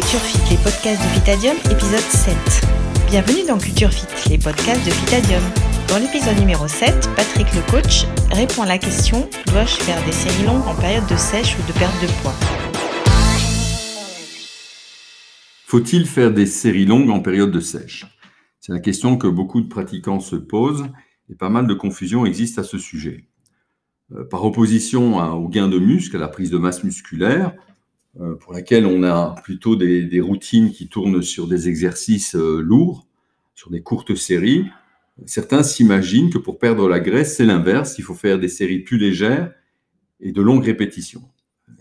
podcast de Vitadium, épisode 7. Bienvenue dans Culture Fit, les podcasts de Vitadium. Dans l'épisode numéro 7, Patrick le coach répond à la question Dois-je faire des séries longues en période de sèche ou de perte de poids? Faut-il faire des séries longues en période de sèche? C'est la question que beaucoup de pratiquants se posent et pas mal de confusion existe à ce sujet. Euh, par opposition au gain de muscle, à la prise de masse musculaire, pour laquelle on a plutôt des, routines qui tournent sur des exercices euh, lourds, sur des courtes séries, certains s'imaginent que pour perdre la graisse, c'est l'inverse, il faut faire des séries plus légères et de longues répétitions.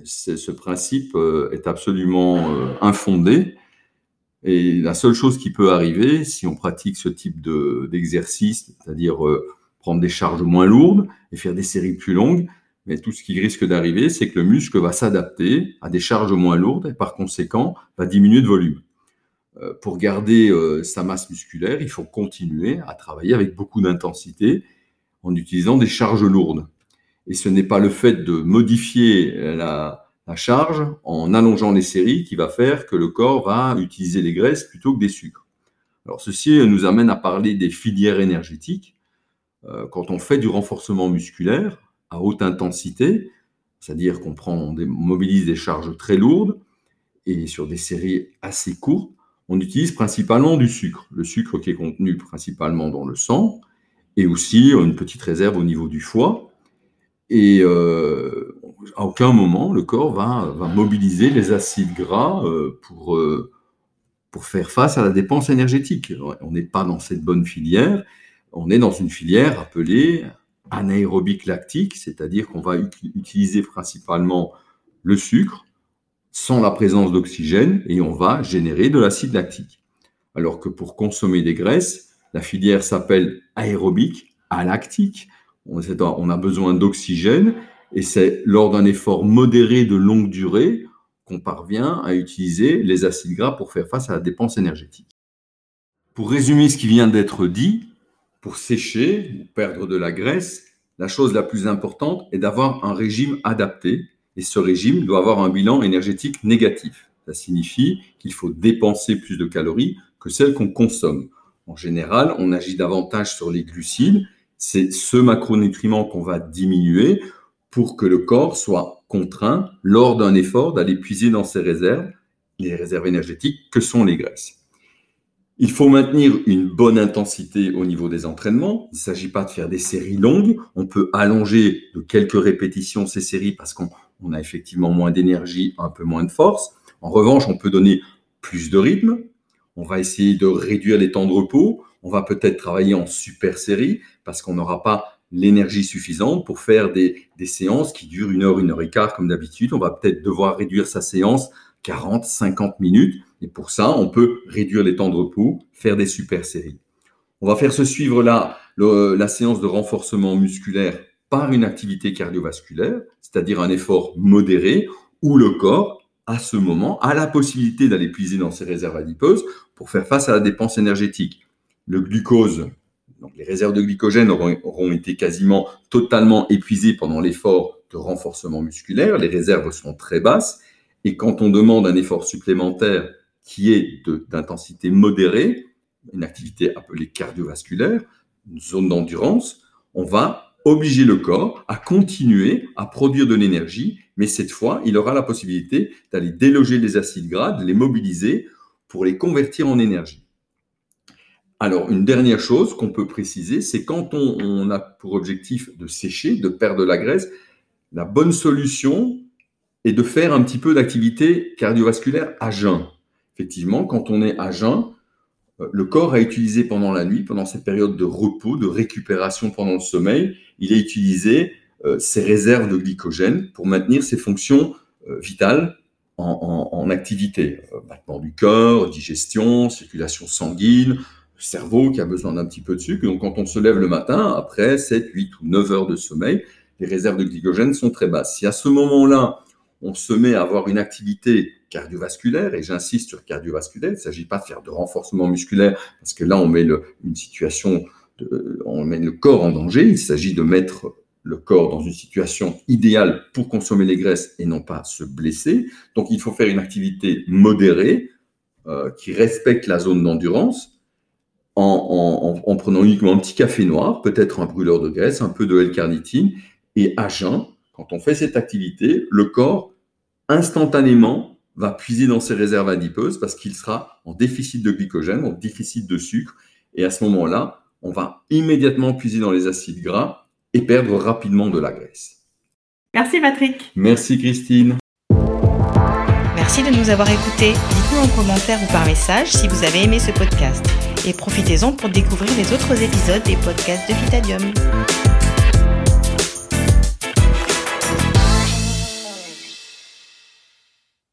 Ce principe est absolument infondé. Et la seule chose qui peut arriver, si on pratique ce type d'exercice, c'est-à-dire prendre des charges moins lourdes et faire des séries plus longues. Mais tout ce qui risque d'arriver, c'est que le muscle va s'adapter à des charges moins lourdes et par conséquent va diminuer de volume. Euh, pour garder euh, sa masse musculaire, il faut continuer à travailler avec beaucoup d'intensité en utilisant des charges lourdes. Et ce n'est pas le fait de modifier la, charge en allongeant les séries qui va faire que le corps va utiliser les graisses plutôt que des sucres. Alors ceci nous amène à parler des filières énergétiques euh, quand on fait du renforcement musculaire haute intensité, c'est-à-dire qu'on prend, mobilise des charges très lourdes et sur des séries assez courtes, on utilise principalement du sucre. Le sucre qui est contenu principalement dans le sang et aussi une petite réserve au niveau du foie. Et euh, à aucun moment, le corps va, mobiliser les acides gras euh, pour, pour faire face à la dépense énergétique. On n'est pas dans cette bonne filière on est dans une filière appelée anaérobique lactique, c'est-à-dire qu'on va utiliser principalement le sucre sans la présence d'oxygène et on va générer de l'acide lactique. Alors que pour consommer des graisses, la filière s'appelle aérobique, alactique. On a besoin d'oxygène et c'est lors d'un effort modéré de longue durée qu'on parvient à utiliser les acides gras pour faire face à la dépense énergétique. Pour résumer ce qui vient d'être dit, pour sécher ou perdre de la graisse, la chose la plus importante est d'avoir un régime adapté et ce régime doit avoir un bilan énergétique négatif. Ça signifie qu'il faut dépenser plus de calories que celles qu'on consomme. En général, on agit davantage sur les glucides. C'est ce macronutriment qu'on va diminuer pour que le corps soit contraint, lors d'un effort, d'aller puiser dans ses réserves, les réserves énergétiques que sont les graisses. Il faut maintenir une bonne intensité au niveau des entraînements. Il ne s'agit pas de faire des séries longues. On peut allonger de quelques répétitions ces séries parce qu'on a effectivement moins d'énergie, un peu moins de force. En revanche, on peut donner plus de rythme. On va essayer de réduire les temps de repos. On va peut-être travailler en super série parce qu'on n'aura pas l'énergie suffisante pour faire des, des, séances qui durent une heure, une heure et quart comme d'habitude. On va peut-être devoir réduire sa séance 40, 50 minutes et pour ça, on peut réduire les temps de repos, faire des super séries. On va faire se suivre là la séance de renforcement musculaire par une activité cardiovasculaire, c'est-à-dire un effort modéré où le corps, à ce moment, a la possibilité d'aller puiser dans ses réserves adipeuses pour faire face à la dépense énergétique. Le glucose, donc les réserves de glycogène auront, auront été quasiment totalement épuisées pendant l'effort de renforcement musculaire. Les réserves sont très basses. Et quand on demande un effort supplémentaire qui est d'intensité modérée, une activité appelée cardiovasculaire, une zone d'endurance, on va obliger le corps à continuer à produire de l'énergie, mais cette fois, il aura la possibilité d'aller déloger les acides gras, les mobiliser pour les convertir en énergie. Alors, une dernière chose qu'on peut préciser, c'est quand on, on, a pour objectif de sécher, de perdre la graisse, la bonne solution est de faire un petit peu d'activité cardiovasculaire à jeun effectivement, quand on est à jeun, euh, le corps a utilisé pendant la nuit, pendant cette période de repos, de récupération pendant le sommeil, il a utilisé euh, ses réserves de glycogène pour maintenir ses fonctions euh, vitales en, activité. battement du cœur, digestion, circulation sanguine, cerveau qui a besoin d'un petit peu de sucre. Donc quand on se lève le matin, après 7, 8 ou 9 heures de sommeil, les réserves de glycogène sont très basses. Si à ce moment-là, on se met à avoir une activité cardiovasculaire, et j'insiste sur cardiovasculaire, il ne s'agit pas de faire de renforcement musculaire, parce que là, on met une situation, on met le corps en danger, il s'agit de mettre le corps dans une situation idéale pour consommer les graisses et non pas se blesser. Donc, il faut faire une activité modérée, euh, qui respectent la zone d'endurance en, prenant uniquement un petit café noir, peut-être un brûleur de graisse, un peu de L-carnitine, et à jeun, quand on fait cette activité, le corps instantanément va puiser dans ses réserves adipeuses parce qu'il sera en déficit de glycogène, en déficit de sucre, et à ce moment-là, on va immédiatement puiser dans les acides gras et perdre rapidement de la graisse. Merci Patrick. Merci Christine. Merci de nous avoir écoutés. Dites-nous en commentaire ou par message si vous avez aimé ce podcast. Et profitez-en pour découvrir les autres épisodes des podcasts de Vitadium.